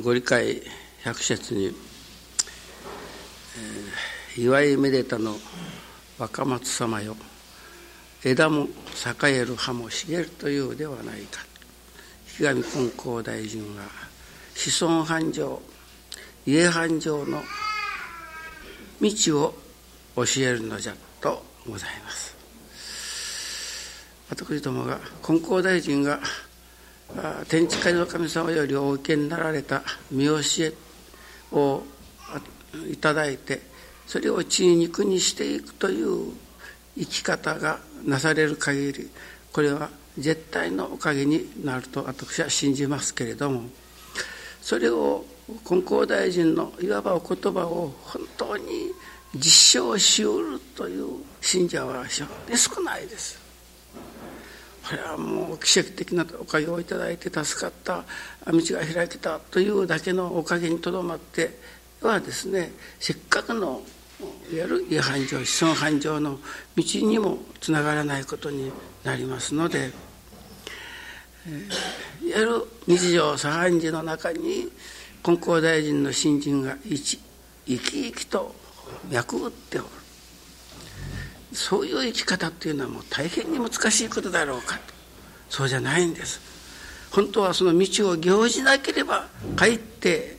ご理解百節に、えー、祝いめでたの若松様よ。枝も栄える葉も茂るというではないか。日上金光大臣が子孫繁盛家繁盛の道を教えるのじゃとございます。私どもが金光大臣が天地界の神様よりお受けになられた見教えをいただいてそれを血肉にしていくという生き方がなされる限りこれは絶対のおかげになると私は信じますけれどもそれを金光大臣のいわばお言葉を本当に実証しうるという信者は非常に少ないです。これはもう奇跡的なおかげをいただいて助かった道が開けたというだけのおかげにとどまってはですねせっかくのいわゆる違反上子孫繁盛の道にもつながらないことになりますので、えー、いわゆる日常茶飯事の中に金光大臣の新人が生き生きと脈打っておる。そういう生き方っていうのはもう大変に難しいことだろうかと。そうじゃないんです。本当はその道を行じなければかえって、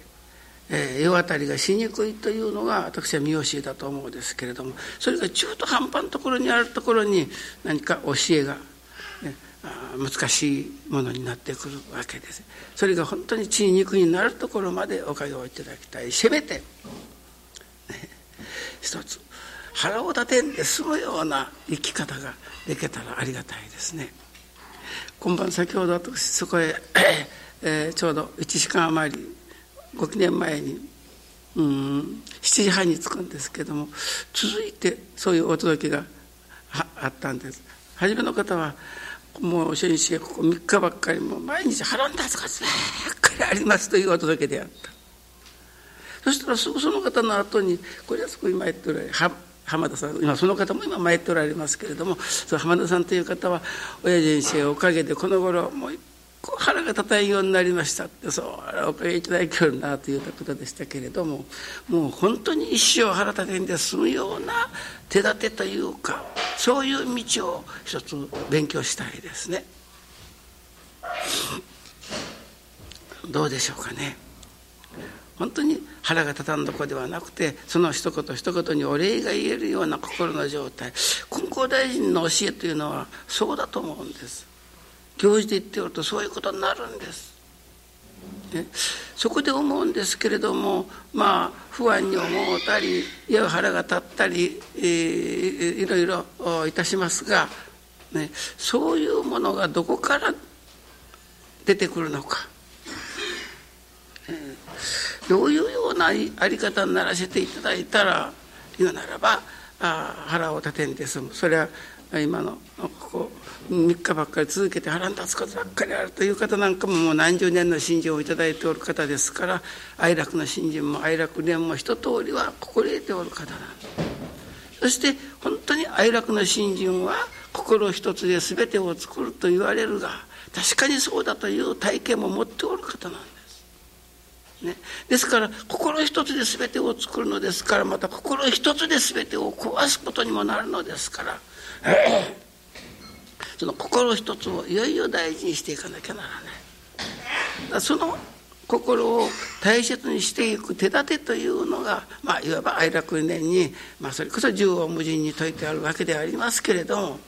えー、世渡りがしにくいというのが私は見教えだと思うんですけれどもそれが中途半端なところにあるところに何か教えが、ね、難しいものになってくるわけです。それが本当に血肉になるところまでおかげをいただきたい。せめて、ね、一つ。腹を立てんで済むような生き方ができたらありがたいですね。今晩先ほど私そこへ、えー、ちょうど1時間余り5年前にうん7時半に着くんですけども続いてそういうお届けがあったんです。初めの方はもう先生ここ3日ばっかりもう毎日腹の立つことばっかりありますというお届けであった。そしたらすぐその方の後にこれはそこ今言ってる浜田さん今その方も今参っておられますけれどもその浜田さんという方は親父先生おかげでこの頃もう一個腹が立たんようになりましたってそうおかげいただきよるなということでしたけれどももう本当に一生腹立てんで済むような手立てというかそういう道を一つ勉強したいですね。どうでしょうかね。本当に腹が立たんどこではなくてその一言一言にお礼が言えるような心の状態。金光大臣の教えというのはそうだと思うんです。行事で言っておるとそういうことになるんです、ね、そこで思うんですけれどもまあ不安に思うたりいや腹が立ったり、えー、いろいろいたしますが、ね、そういうものがどこから出てくるのか。どういうようなあり方にならせていただいたら言うならばあ腹を立てんで済むそれは今のここ3日ばっかり続けて腹に立つことばっかりあるという方なんかももう何十年の信心を頂いておる方ですから哀楽の信心も哀楽念も一通りは心得ておる方なんそして本当に哀楽の信心は心一つで全てを作ると言われるが確かにそうだという体験も持っておる方なんで。ね、ですから心一つで全てを作るのですからまた心一つで全てを壊すことにもなるのですから、その心一つをいよいよ大事にしていかなきゃならない。その心を大切にしていく手立てというのが、まあ、いわば哀楽念に、まあ、それこそ縦横無尽に説いてあるわけでありますけれども、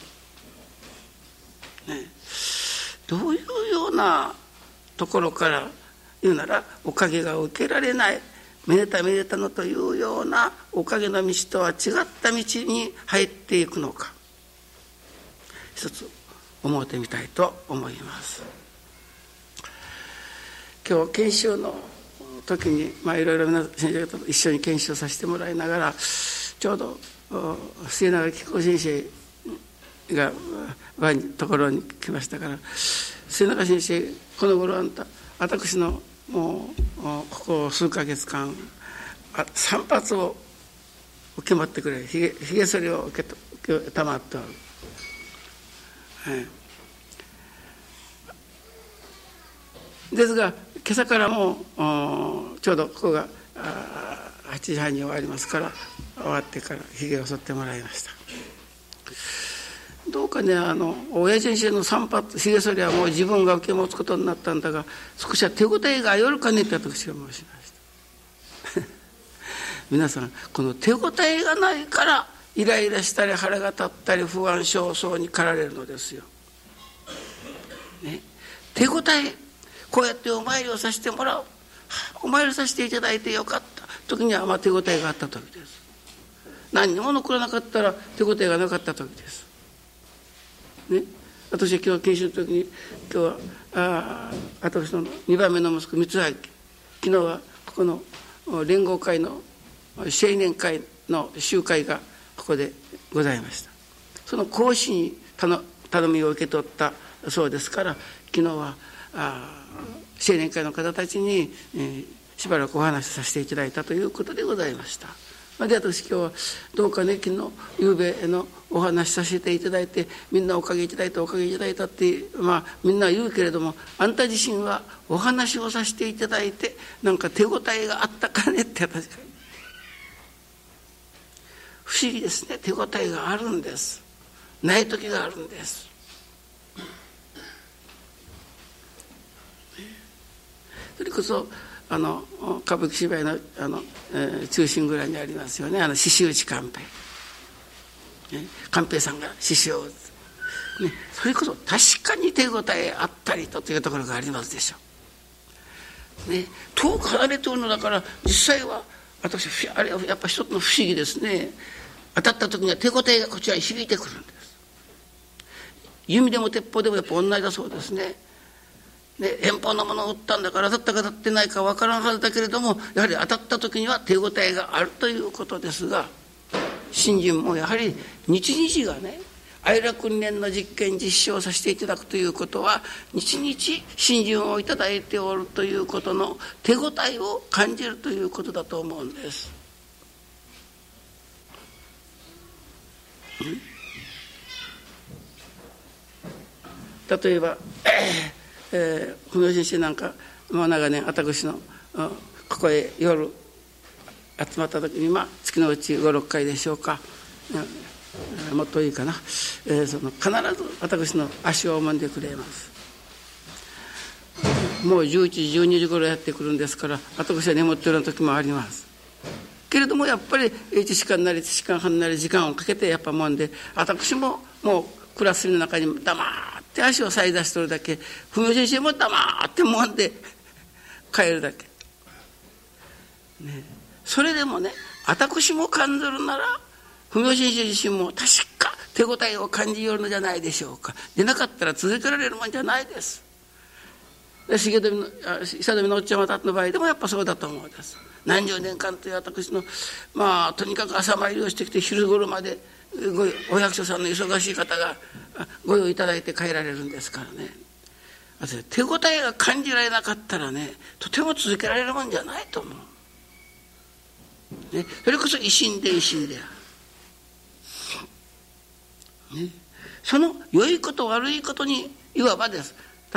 ね、どういうようなところから言うならおかげが受けられないめでためでたのというようなおかげの道とは違った道に入っていくのか。一つ思ってみたいと思います。今日研修の時にまあいろいろ皆先生方と一緒に研修させてもらいながらちょうど末永紀子先生が我がところに来ましたから末永先生この頃あんた私のもうここ数か月間散髪を受け持ってくれひげひげ剃りを受けたまっておる、はい、ですが今朝からもちょうどここが8時半に終わりますから終わってからひげを剃ってもらいました。どうかねあの親父先生の散髪ひげ剃りはもう自分が受け持つことになったんだが少しは手応えがよるかねって私が申しました。皆さんこの手応えがないからイライラしたり腹が立ったり不安焦燥に駆られるのですよ、ね、手応えこうやってお参りをさせてもらう。お参りさせていただいてよかった。時にはまあ手応えがあった時です。何にも残らなかったら手応えがなかった時です。ね。私は今日研修の時に今日はあ私の2番目の息子三橋昨日はここの連合会の青年会の集会がここでございました。その講師に頼みを受け取ったそうですから昨日はあ青年会の方たちに、えー、しばらくお話しさせていただいたということでございました。で私今日はどうかね昨日夕べのお話しさせていただいてみんなおかげいただいたおかげいただいたってまあみんな言うけれどもあんた自身はお話をさせていただいてなんか手応えがあったかねって私が。不思議ですね。手応えがあるんです。ない時があるんです。それこそあの歌舞伎芝居のあの、えー、中心ぐらいにありますよね。あの獅子打ち寛平、ね、寛平さんが獅子を打つ、ね、それこそ確かに手応えあったりとというところがありますでしょう、ね、遠く離れておるのだから実際は私あれはやっぱ一つの不思議ですね。当たった時には手応えがこちらに響いてくるんです。弓でも鉄砲でもやっぱ同じだそうですね。ね、遠方のものを打ったんだから当たったか当たってないか分からんはずだけれどもやはり当たった時には手応えがあるということですが新人もやはり日々がね愛楽訓練の実験実証させていただくということは日々新人をいただいておるということの手応えを感じるということだと思うんです。例えばえー、文先生なんかもう長年私のここへ夜集まった時にまあ月のうち56回でしょうか、うん、もっといいかな、えー、その必ず私の足を揉んでくれます。もう11時12時頃やってくるんですから私は眠っているような時もあります。けれどもやっぱり1時間なり1時間半なり時間をかけてやっぱもんで私ももうクラスの中に黙って足をさい出しとるだけ文先生も黙ってもんで帰るだけ、ね、それでもね私も感じるなら文先生自身も確か手応えを感じよるのじゃないでしょうか。でなかったら続けられるもんじゃないです。で重富の久富のおっちゃまたの場合でもやっぱそうだと思うんです。何十年間という私のまあとにかく朝参りをしてきて昼頃までお役所さんの忙しい方がご用意いただいて帰られるんですからね。手応えが感じられなかったらねとても続けられるもんじゃないと思う、ね、それこそ維新で維新である、ね、その良いこと悪いことにいわばです。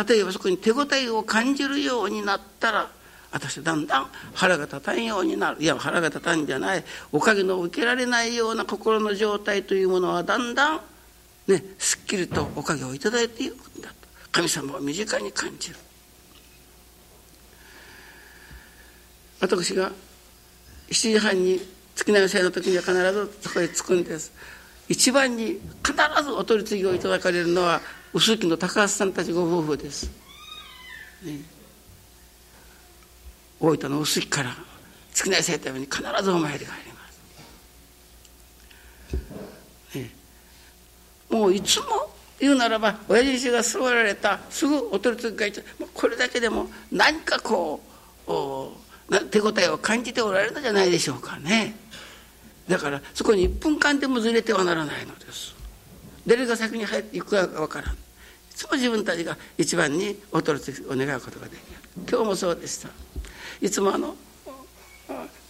例えばそこに手応えを感じるようになったら私だんだん腹が立たんようになる。いや腹が立たんじゃない。おかげの受けられないような心の状態というものはだんだんねすっきりとおかげをいただいていくんだと。神様を身近に感じる。私が7時半に月の祭の時には必ずそこへ着くんです。一番に必ずお取り次ぎをいただかれるのは臼木の高橋さんたちご夫婦です、ね。大分の臼杵から月内生ために必ずお参りが入ります、ね、もういつも言うならば親父が座られたすぐお取り次ぎがいてこれだけでも何かこう手応えを感じておられたじゃないでしょうかね。だからそこに1分間でもずれてはならないのです。誰が先に入っていくかが分からん。いつも自分たちが一番にお取り次ぎを願うことができる。今日もそうでした。いつもあの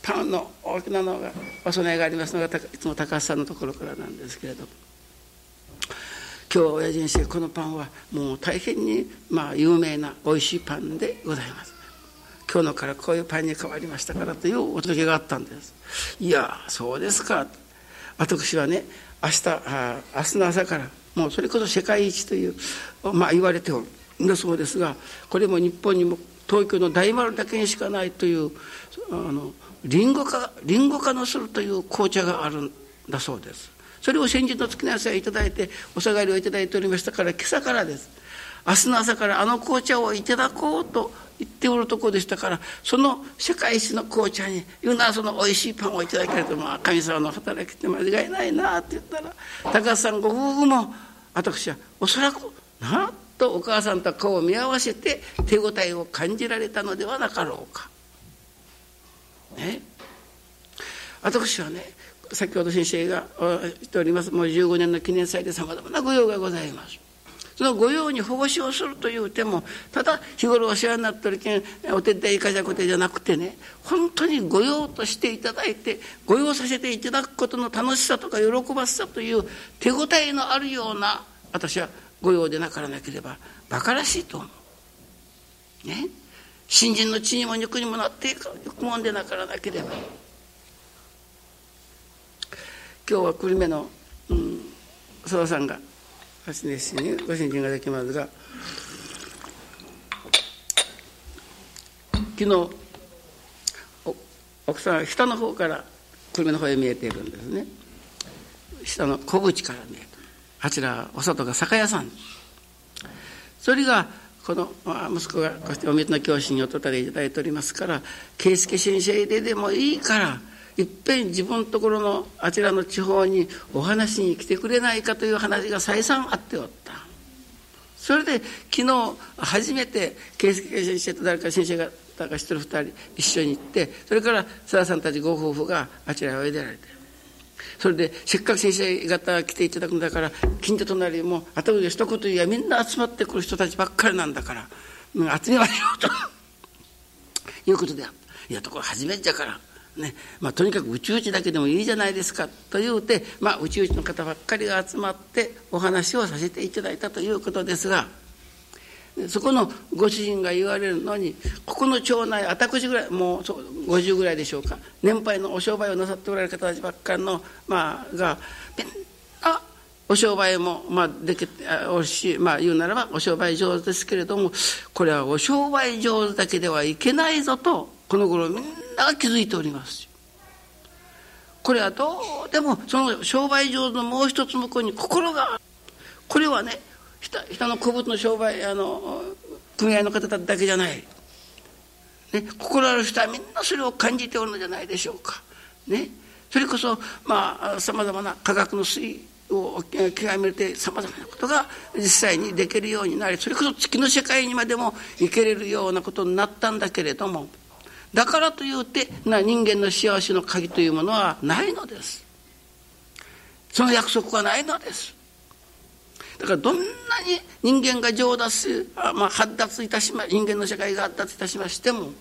パンの大きなのがお供えがありますのがいつも高橋さんのところからなんですけれど今日は親父先生このパンはもう大変にまあ有名な美味しいパンでございます。今日のからこういうパンに変わりましたからというお届けがあったんです。いやそうですか。私はね明日あ明日の朝からもうそれこそ世界一という、まあ、言われておるんだそうですがこれも日本にも東京の大丸だけにしかないというあのリンゴ化リンゴ化のするという紅茶があるんだそうです。それを先日の月の朝いただいてお下がりをいただいておりましたから今朝からです。明日の朝からあの紅茶をいただこうと言っておるとこでしたからその世界一の紅茶に言うなそのおいしいパンをいただけるとまあ神様の働きって間違いないなって言ったら高橋さんご夫婦も私はおそらくなあとお母さんと顔を見合わせて手応えを感じられたのではなかろうか。ね私はね先ほど先生が言っておりますもう15年の記念祭でさまざまな御用がございます。その御用に奉仕をするというてもただ日頃お世話になってるけんお手伝いかじゃこてじゃなくてね本当に御用としていただいて御用させていただくことの楽しさとか喜ばしさという手応えのあるような私は御用でなからなければ馬鹿らしいと思う。ね。新人の血にも肉にもなっていくもんでなからなければ。今日は久留米の、うん、さんが橋熱心にご新人ができますが昨日奥さんは下の方から久留米の方へ見えているんですね。下の小口から見えてあちらお外が酒屋さん。それがこの息子がこうしてお水の教師におとたりいただいておりますから圭介先生ででもいいからいっぺん自分のところのあちらの地方にお話に来てくれないかという話が再三あっておった。それで昨日初めて圭介先生と誰か先生が誰か一人二人一緒に行ってそれから澤さんたちご夫婦があちらへおいでられて。それでせっかく先生方来ていただくんだから近所隣も頭で一言言えばみんな集まってくる人たちばっかりなんだから、うん、集めましょうと。いうことであったいやところ初めてじゃから。ねまあ、とにかく宇宙地だけでもいいじゃないですか。と言うて、まあ、宇宙地の方ばっかりが集まってお話をさせていただいたということですがそこのご主人が言われるのにここの町内私ぐらいもう50ぐらいでしょうか。年配のお商売をなさっておられる方たちばっかりの、まあ、がみんなお商売も、まあ、できおし、まあ、言うならばお商売上手ですけれどもこれはお商売上手だけではいけないぞとこの頃みんなが気づいております。これはどうでもその商売上手のもう一つ向こうに心がこれはね人の古物の商売あの組合の方だけじゃない、ね、心ある人はみんなそれを感じておるのじゃないでしょうか。ね、それこそさまざまな科学の推移を極めてさまざまなことが実際にできるようになりそれこそ月の世界にまでも行けれるようなことになったんだけれどもだからというてな人間の幸せの鍵というものはないのです。その約束はないのです。だからどんなに人間が上達まあ、発達いたしま人間の社会が発達いたしましても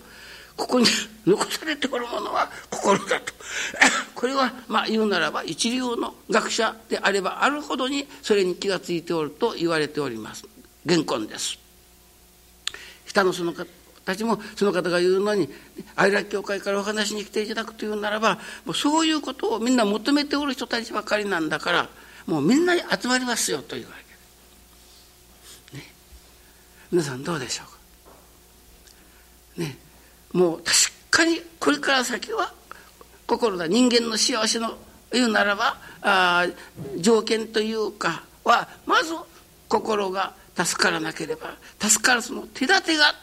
ここに 残されておるものは心だと。これはまあ言うならば一流の学者であればあるほどにそれに気が付いておると言われております。原根です。下のその方たちもその方が言うのに愛楽教会からお話に来ていただくというならばもうそういうことをみんな求めておる人たちばかりなんだからもうみんなに集まりますよというわけね皆さんどうでしょうか？ね。もう確かにこれから先は心が人間の幸せの言うならばあ条件というかはまず心が助からなければ助かるその手立てが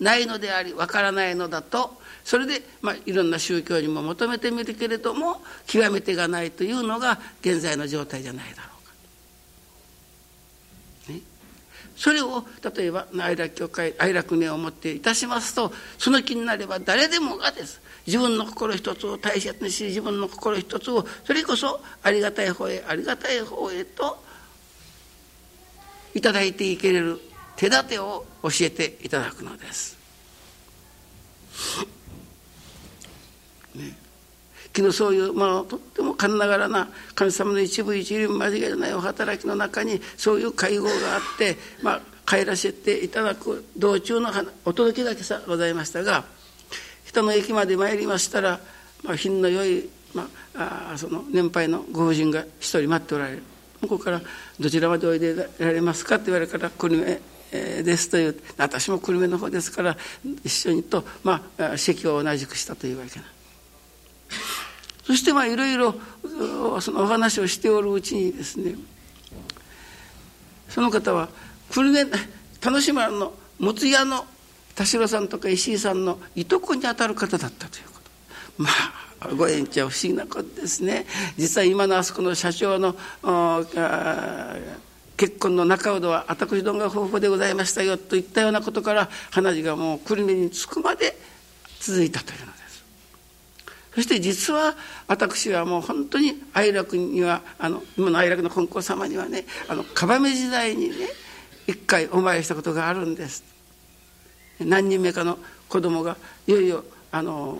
ないのでありわからないのだとそれで、まあ、いろんな宗教にも求めてみるけれども極めてがないというのが現在の状態じゃないだろうか。ね、それを例えば愛楽教会愛楽念をもっていたしますとその気になれば誰でもがです自分の心一つを大切にし自分の心一つをそれこそありがたい方へありがたい方へといただいていけれる手立てを教えていただくのです。ね、昨日そういう、まあ、とってもかんながらな神様の一部一流間違いないお働きの中にそういう会合があって、まあ、帰らせていただく道中のお届けだけさございましたが人の駅まで参りましたら、まあ、品の良い、まあ、あその年配のご婦人が一人待っておられる向こうから「どちらまでおいでられますか?」って言われたら「久留米です」という私も久留米の方ですから一緒にと、まあ、席を同じくしたというわけなそしてまあいろいろそのお話をしておるうちにですねその方は久留米田島のもつ屋の田代さんとか石井さんのいとこにあたる方だったということ。まあご縁ちゃ不思議なことですね。実は今のあそこの社長の結婚の中ほどは私どもが夫婦でございましたよといったようなことから話がもう久留米に着くまで続いたというので。すそして実は私はもう本当に愛楽にはあの今の愛楽の金光様にはねあのかばめ時代にね一回お参りしたことがあるんです。何人目かの子供がいよいよあの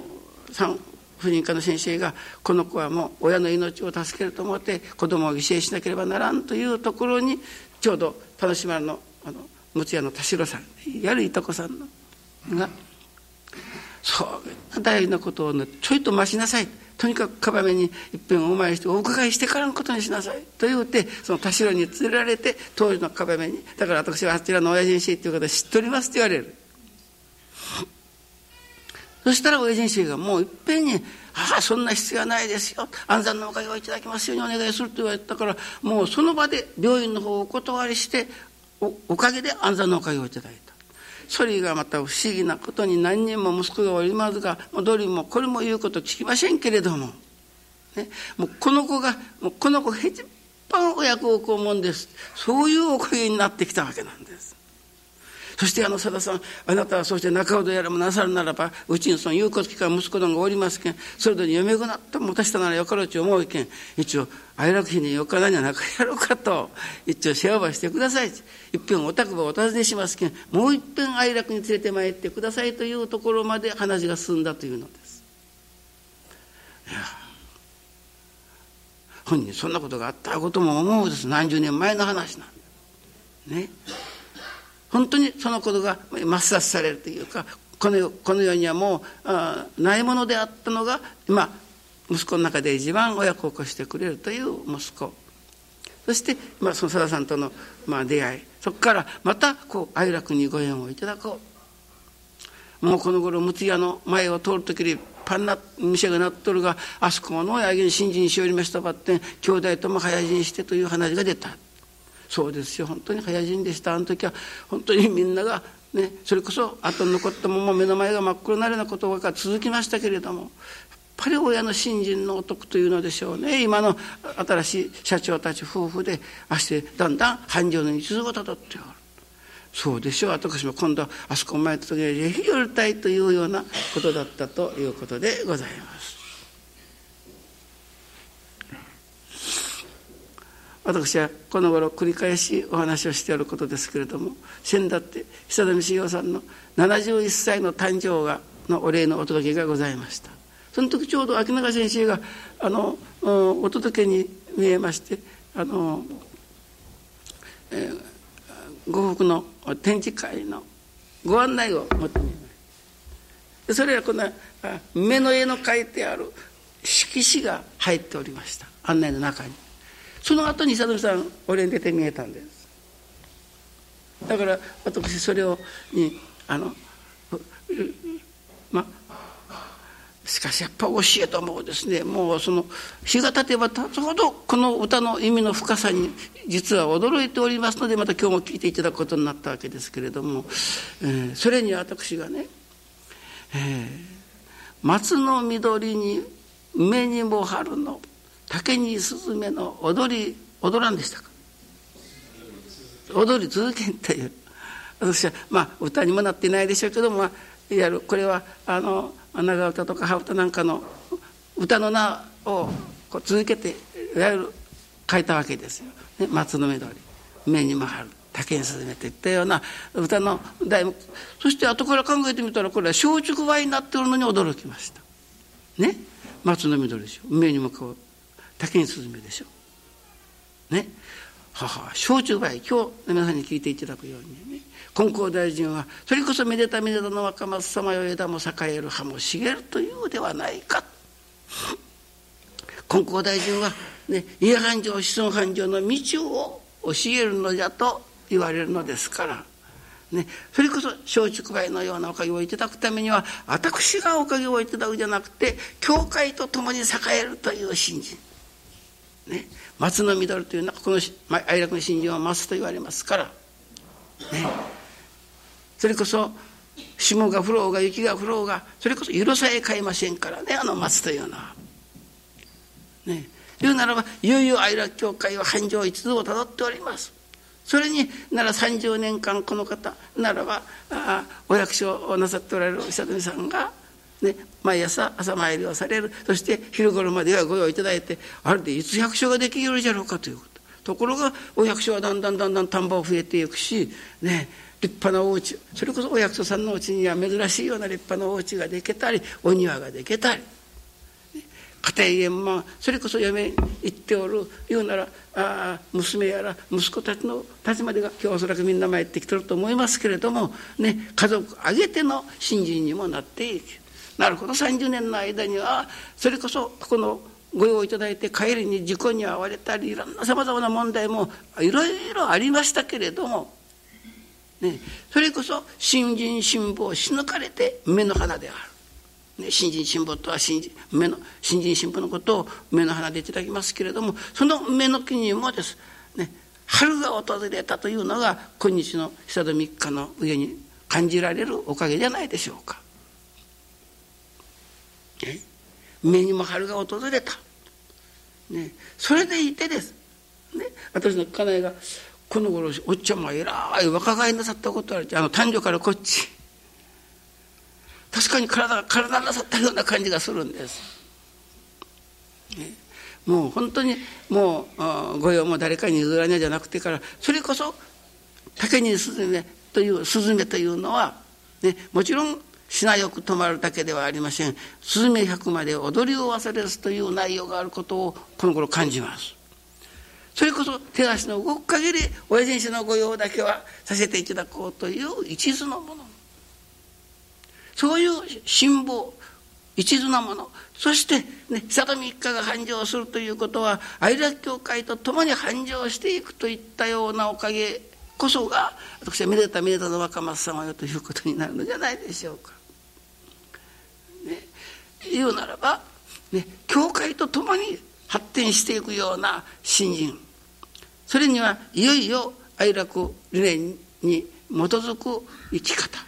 産婦人科の先生がこの子はもう親の命を助けると思って子供を犠牲しなければならんというところにちょうど田島のあの睦屋の田代さんやるいとこさんのがそう大事なことをねちょいと増しなさい。とにかくかばめにいっぺんお参りしてお伺いしてからのことにしなさい。と言うてその田代に連れられて当時のかばめに。だから私はあちらの親父にしいという方知っておりますと言われる。そしたら親父がもういっぺんに「ああそんな必要はないですよ。安産のおかげをいただきますようにお願いする」と言われたからもうその場で病院の方をお断りしておおかげで安産のおかげをいただいた。それがまた不思議なことに何人も息子がおりますがどれもこれも言うこと聞きませんけれども、ね、もうこの子がもうこの子一番お役をこうもんですそういうおかげになってきたわけなんです。そしてあのさださんあなたはそして中ほどやらもなさるならばうちにその有骨機関息子どもがおりますけんそれぞれ嫁ぐなったもたしたならよかろうち思うけん一応愛楽日によかなには中やろうかと一応世話ばしてください。いっぺんお宅ばお尋ねしますけんもういっぺん愛楽に連れてまいってくださいというところまで話が進んだというのです。いや本人そんなことがあったことも思うです。何十年前の話なんね。本当にそのことが抹殺されるというかこのこの世にはもうないものであったのが今息子の中で一番親孝行してくれるという息子。そして、まあ、そのさださんとの、まあ、出会い。そこからまたこう愛楽にご縁をいただこう。もうこの頃睦屋の前を通る時にパンな店がなっとるがあそこの親父に信心しおりましたばって兄弟とも早死にしてという話が出た。そうですよ。本当に早死にでした。あの時は本当にみんながねそれこそ後に残ったまま目の前が真っ黒になるようなことが続きましたけれどもやっぱり親の信心のお得というのでしょうね。今の新しい社長たち夫婦であしてだんだん繁盛の日常をたどっておる。そうでしょう。私も今度あそこ前った時にぜひ寄りたいというようなことだったということでございます。私はこの頃繰り返しお話をしておることですけれども先だって久田道夫さんの71歳の誕生がのお礼のお届けがございました。その時ちょうど秋永先生があのお届けに見えましてあの、えー、ご福の展示会のご案内を持ってみました。それはこの目の絵の書いてある色紙が入っておりました。案内の中に。その後に佐藤さん俺に出て見えたんです。だから私それをにあのましかしやっぱ教えと思うですね。もうその日が経てば経つほどこの歌の意味の深さに実は驚いておりますのでまた今日も聞いていただくことになったわけですけれども、えー、それに私がね、えー「松の緑に梅にも春の」竹にスズメの踊り踊らんでしたか？踊り続けんという。私はまあ歌にもなっていないでしょうけども、まあ、いわゆる。これはあの長唄とか羽歌なんかの歌の名をこう続けていわゆる書いたわけですよ、ね、松の緑目にも張る竹にスズメといったような歌の題目そして後から考えてみたらこれは松竹梅になっておるのに驚きました。ね？松の緑でしょ。梅に向かう竹にスズメでしょ。ね。母焼酎梅今日皆さんに聞いていただくようにね。金光大臣はそれこそめでためでたの若松様よ枝も栄える葉も茂るというではないか。金光大臣は、ね、家繁盛子孫繁盛の道を教えるのじゃと言われるのですから。ね、それこそ松竹梅のようなおかげをいただくためには私がおかげをいただくじゃなくて教会と共に栄えるという信心、ね、松の緑というのはこの愛楽の信心は松と言われますから、ね、それこそ霜が降ろうが雪が降ろうがそれこそ許さえ買いませんからねあの松というのは。ね言うならばいよいよ愛楽教会は繁盛一途をたどっております。それになら30年間この方ならばあお役所をなさっておられる久富さんが、ね、毎朝朝参りをされる。そして昼頃まではご用意いただいてあれでいつ百姓ができるじゃろうかということ。ところがお役所はだんだんだんだん田んぼを増えていくしね立派なお家。それこそお役所さんのうちには珍しいような立派なお家ができたりお庭ができたり。家庭円満それこそ嫁に行っておる言うならあ娘やら息子たちのたちまでが今日おそらくみんな参ってきてると思いますけれども、ね、家族挙げての信心にもなっていく。なるほど30年の間にはそれこそこのご用意いただいて帰りに事故に遭われたりいろんなさまざまな問題もいろいろありましたけれども、ね、それこそ新人辛抱し抜かれて目の花である。ね、新人新聞とは新人目の新人新聞のことを目の花でいただきますけれどもその目の木にもです、ね、春が訪れたというのが今日の久戸3日の上に感じられるおかげじゃないでしょうか。ね、目にも春が訪れた。ね、それでいてです。ね、私の家内がこの頃おっちゃんも偉い若返りなさったことあるあの誕生からこっち。確かに体が体なさったような感じがするんです。ね、もう本当にもう御用も誰かに譲らねえじゃなくてからそれこそ竹にスズメというスズメというのは、ね、もちろん品よく止まるだけではありませんスズメ百まで踊りを忘れずという内容があることをこの頃感じます。それこそ手足の動く限り親父の御用だけはさせていただこうという一途のものそういう辛抱一途なものそしてね久富一家が繁盛するということは愛楽教会と共に繁盛していくといったようなおかげこそが私はめでためでたの若松様よということになるのじゃないでしょうか。言うならば、ね、教会と共に発展していくような信心。それにはいよいよ愛楽理念に基づく生き方。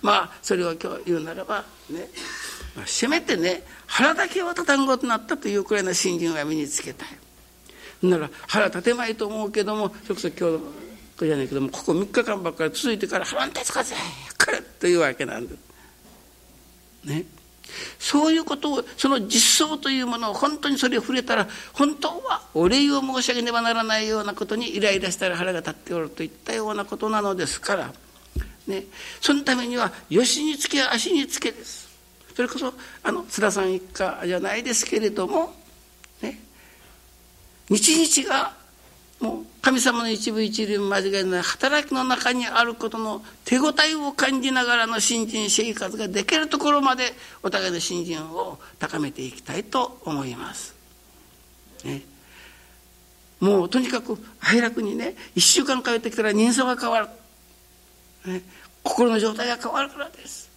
まあそれを今日言うならばね、まあ、せめてね腹だけは立たんごとなったというくらいの信心は身につけたい。なら腹立てまいと思うけどもそれこそ今日これじゃないけどもここ3日間ばっかり続いてから腹立つかぜこれというわけなんです。ね。そういうことをその実相というものを本当にそれを触れたら本当はお礼を申し上げねばならないようなことにイライラしたら腹が立っておるといったようなことなのですからね、そのためには吉につけ足につけです。それこそあの津田さん一家じゃないですけれどもね日々がもう神様の一部一流間違いない働きの中にあることの手応えを感じながらの新人生活ができるところまでお互いの新人を高めていきたいと思います。ね、もうとにかく早楽にね1週間通ってきたら人相が変わる。ね、心の状態が変わるからです。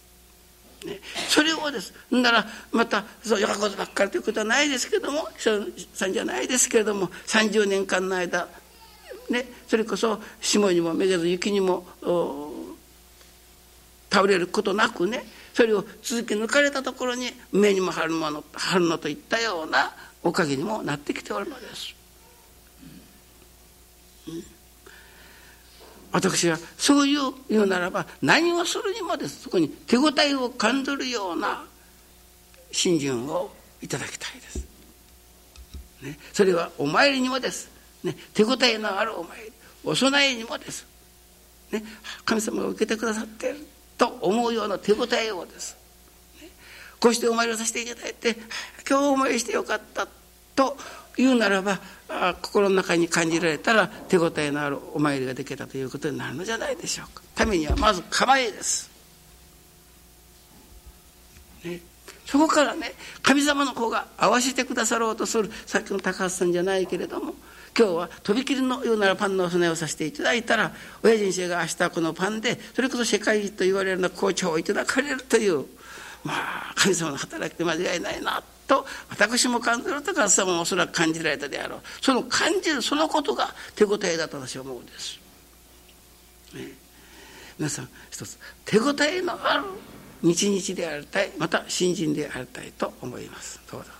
ね、それをです。ならまたそうよかことばっかりということはないですけどもさんじゃないですけれども30年間の間、ね、それこそ霜にもめげず雪にも倒れることなくねそれを続け抜かれたところに目にも張るもの張るのといったようなおかげにもなってきておるのです。うん。私はそういう言うならば何をするにもです。そこに手応えを感じるような信心をいただきたいです。ね、それはお参りにもです、ね、手応えのあるお参り。お供えにもです、ね、神様が受けてくださっていると思うような手応えをです、ね、こうしてお参りをさせていただいて今日お参りしてよかったと言うならば心の中に感じられたら手応えのあるお参りができたということになるのじゃないでしょうか。ためにはまず構えです、ね、そこからね神様の方が合わせてくださろうとするさっきの高橋さんじゃないけれども今日はとびきりのようならパンのお供えをさせていただいたら親人生が明日このパンでそれこそ世界一と言われるような紅茶をいただかれるというまあ神様の働きで間違いないな。とと私も感じるとか様もおそらく感じられたであろうその感じるそのことが手応えだと私は思うんです。ね、皆さん一つ手応えのある日々でありたいまた新人でありたいと思います。どうぞ